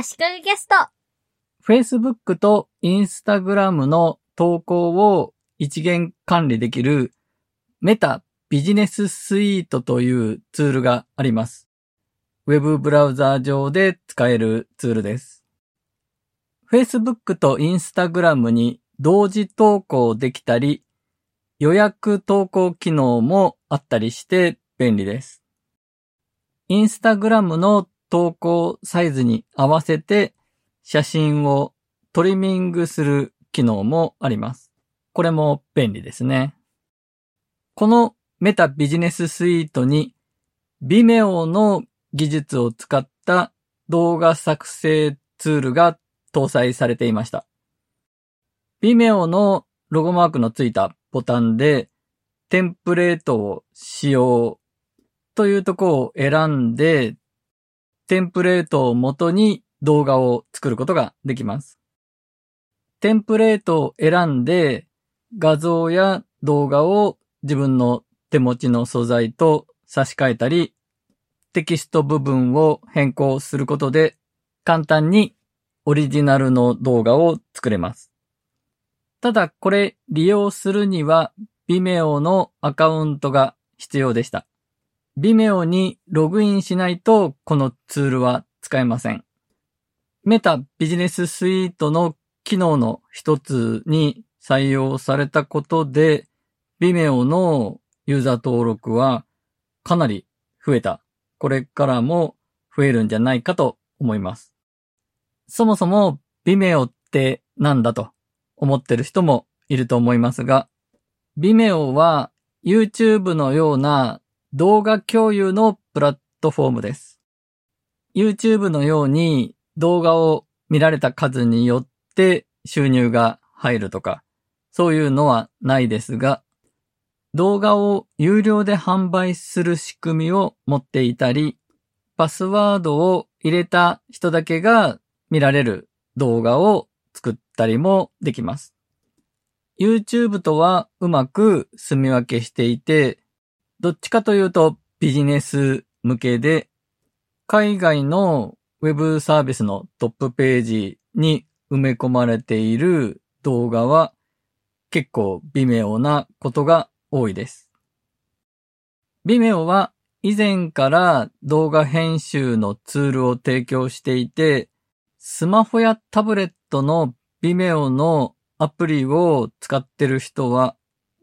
足利ゲスト。Facebook と Instagram の投稿を一元管理できるメタビジネススイートというツールがあります。ウェブブラウザー上で使えるツールです。Facebook と Instagram に同時投稿できたり、予約投稿機能もあったりして便利です。Instagram の投稿サイズに合わせて写真をトリミングする機能もあります。これも便利ですね。このメタビジネススイートに Vimeo の技術を使った動画作成ツールが搭載されていました。Vimeo のロゴマークのついたボタンでテンプレートを使用というとこを選んでテンプレートを元に動画を作ることができます。テンプレートを選んで画像や動画を自分の手持ちの素材と差し替えたり、テキスト部分を変更することで簡単にオリジナルの動画を作れます。ただこれ利用するには Vimeo のアカウントが必要でした。Vimeo にログインしないとこのツールは使えません。メタビジネススイートの機能の一つに採用されたことで、Vimeo のユーザー登録はかなり増えた。これからも増えるんじゃないかと思います。そもそも Vimeo ってなんだと思ってる人もいると思いますが、Vimeo は YouTube のような動画共有のプラットフォームです。YouTube のように動画を見られた数によって収入が入るとか、そういうのはないですが、動画を有料で販売する仕組みを持っていたり、パスワードを入れた人だけが見られる動画を作ったりもできます。YouTube とはうまく住み分けしていて、どっちかというとビジネス向けで、海外のウェブサービスのトップページに埋め込まれている動画は結構微妙なことが多いです。Vimeo は以前から動画編集のツールを提供していて、スマホやタブレットの Vimeo のアプリを使ってる人は、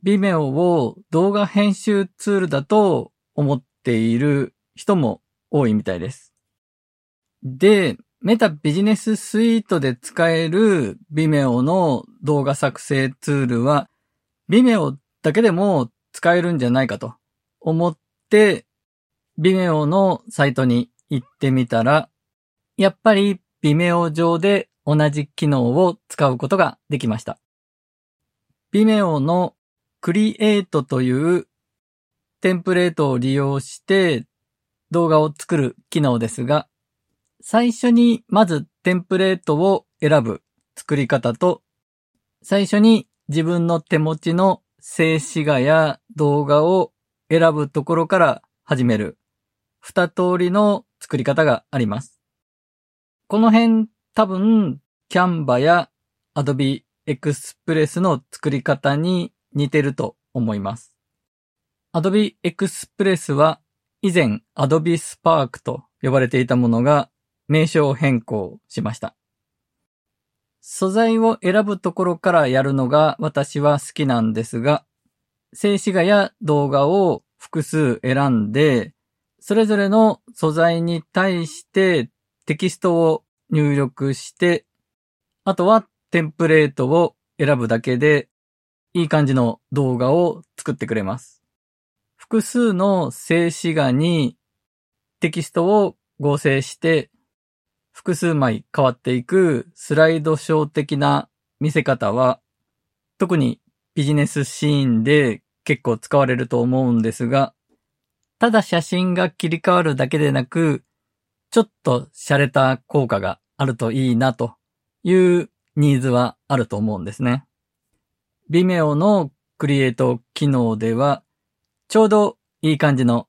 Vimeo を動画編集ツールだと思っている人も多いみたいです。で、メタビジネススイートで使える Vimeo の動画作成ツールは、Vimeo だけでも使えるんじゃないかと思って、Vimeo のサイトに行ってみたら、やっぱり Vimeo 上で同じ機能を使うことができました。Vimeo の Create というテンプレートを利用して動画を作る機能ですが、最初にまずテンプレートを選ぶ作り方と、最初に自分の手持ちの静止画や動画を選ぶところから始める二通りの作り方があります。この辺多分 Canva や Adobe Express の作り方に似てると思います。Adobe Express は以前 Adobe Spark と呼ばれていたものが名称変更しました。素材を選ぶところからやるのが私は好きなんですが、静止画や動画を複数選んで、それぞれの素材に対してテキストを入力して、あとはテンプレートを選ぶだけで、いい感じの動画を作ってくれます。複数の静止画にテキストを合成して、複数枚変わっていくスライドショー的な見せ方は、特にビジネスシーンで結構使われると思うんですが、ただ写真が切り替わるだけでなく、ちょっと洒落た効果があるといいなというニーズはあると思うんですね。Vimeo のクリエイト機能では、ちょうどいい感じの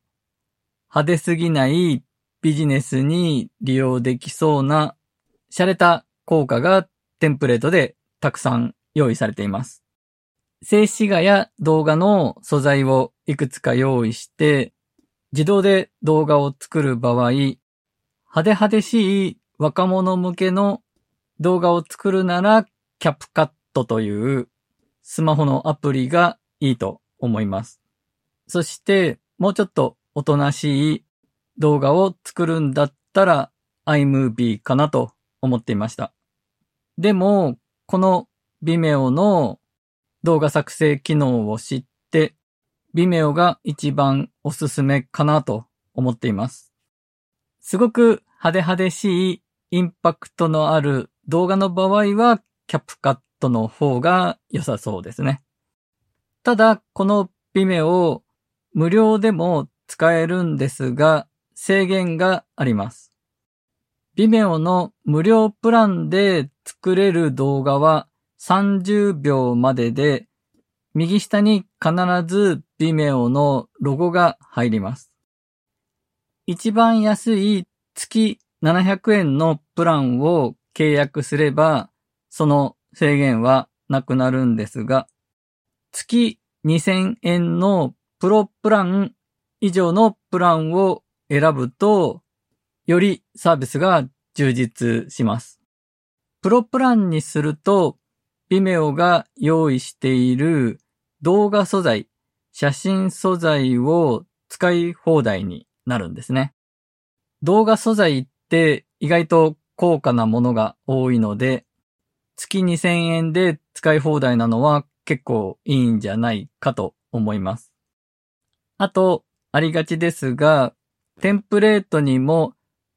派手すぎないビジネスに利用できそうな洒落た効果がテンプレートでたくさん用意されています。静止画や動画の素材をいくつか用意して、自動で動画を作る場合、派手派手しい若者向けの動画を作るなら、キャプカットというスマホのアプリがいいと思います。そして、もうちょっとおとなしい動画を作るんだったら iMovie かなと思っていました。でも、この Vimeo の動画作成機能を知って、Vimeo が一番おすすめかなと思っています。すごく派手派手しいインパクトのある動画の場合は、キャプカットの方が良さそうですね。ただ、この Vimeo 無料でも使えるんですが、制限があります。Vimeo の無料プランで作れる動画は30秒までで、右下に必ず Vimeo のロゴが入ります。一番安い月700円のプランを契約すれば、その制限はなくなるんですが、月2000円のプロプラン以上のプランを選ぶと、よりサービスが充実します。プロプランにすると、Vimeo が用意している動画素材、写真素材を使い放題になるんですね。動画素材って意外と高価なものが多いので、月2000円で使い放題なのは結構いいんじゃないかと思います。あと、ありがちですが、テンプレートにも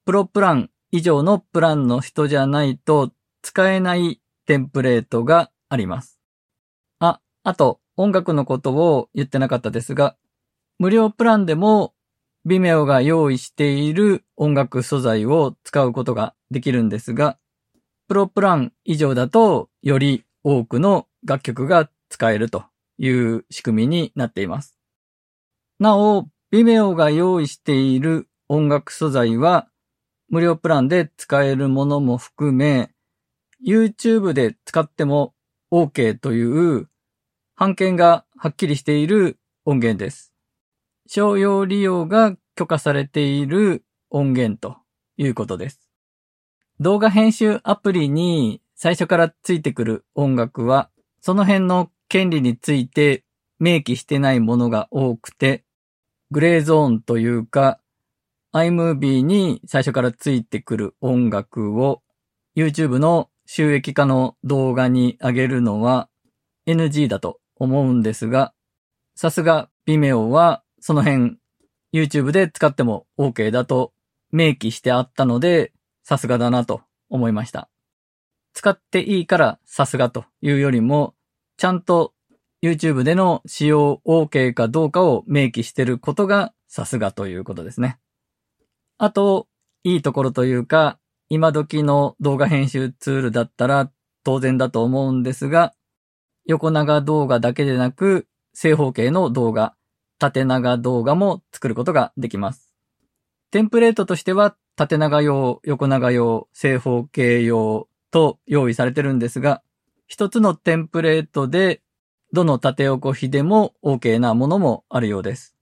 プロプラン以上のプランの人じゃないと使えないテンプレートがあります。あ、あと音楽のことを言ってなかったですが、無料プランでも Vimeo が用意している音楽素材を使うことができるんですが、プロプラン以上だとより多くの楽曲が使えるという仕組みになっています。なお、Vimeo が用意している音楽素材は無料プランで使えるものも含め、YouTube で使っても OK という判権がはっきりしている音源です。商用利用が許可されている音源ということです。動画編集アプリに最初からついてくる音楽は、その辺の権利について明記してないものが多くて、グレーゾーンというか、iMovie に最初からついてくる音楽を YouTube の収益化の動画に上げるのは NG だと思うんですが、さすが Vimeo はその辺 YouTube で使っても OK だと明記してあったので、さすがだなと思いました。使っていいからさすがというよりも、ちゃんと YouTube での使用 OK かどうかを明記してることがさすがということですね。あと、いいところというか、今時の動画編集ツールだったら当然だと思うんですが、横長動画だけでなく、正方形の動画、縦長動画も作ることができます。テンプレートとしては、縦長用、横長用、正方形用と用意されてるんですが、一つのテンプレートでどの縦横比でも OK なものもあるようです。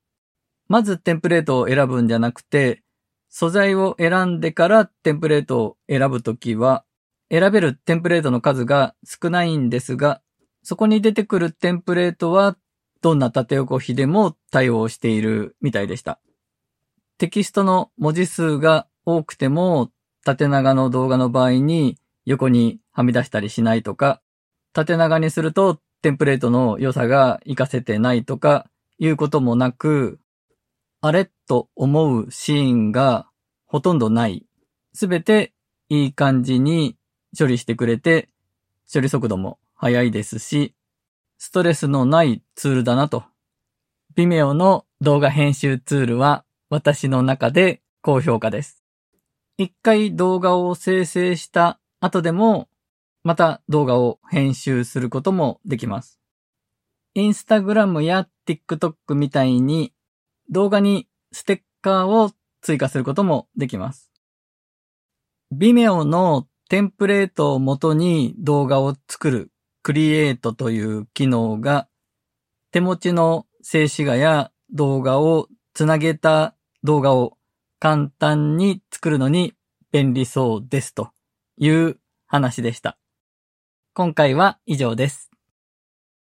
まずテンプレートを選ぶんじゃなくて、素材を選んでからテンプレートを選ぶときは、選べるテンプレートの数が少ないんですが、そこに出てくるテンプレートはどんな縦横比でも対応しているみたいでした。テキストの文字数が多くても縦長の動画の場合に横にはみ出したりしないとか、縦長にするとテンプレートの良さが活かせてないとかいうこともなく、あれと思うシーンがほとんどない。すべていい感じに処理してくれて、処理速度も速いですし、ストレスのないツールだなと。Vimeo の動画編集ツールは私の中で高評価です。一回動画を生成した後でもまた動画を編集することもできます。インスタグラムや TikTok みたいに動画にステッカーを追加することもできます。Vimeo のテンプレートを元に動画を作るクリエイトという機能が手持ちの静止画や動画をつなげた動画を簡単に作るのに便利そうですという話でした。今回は以上です。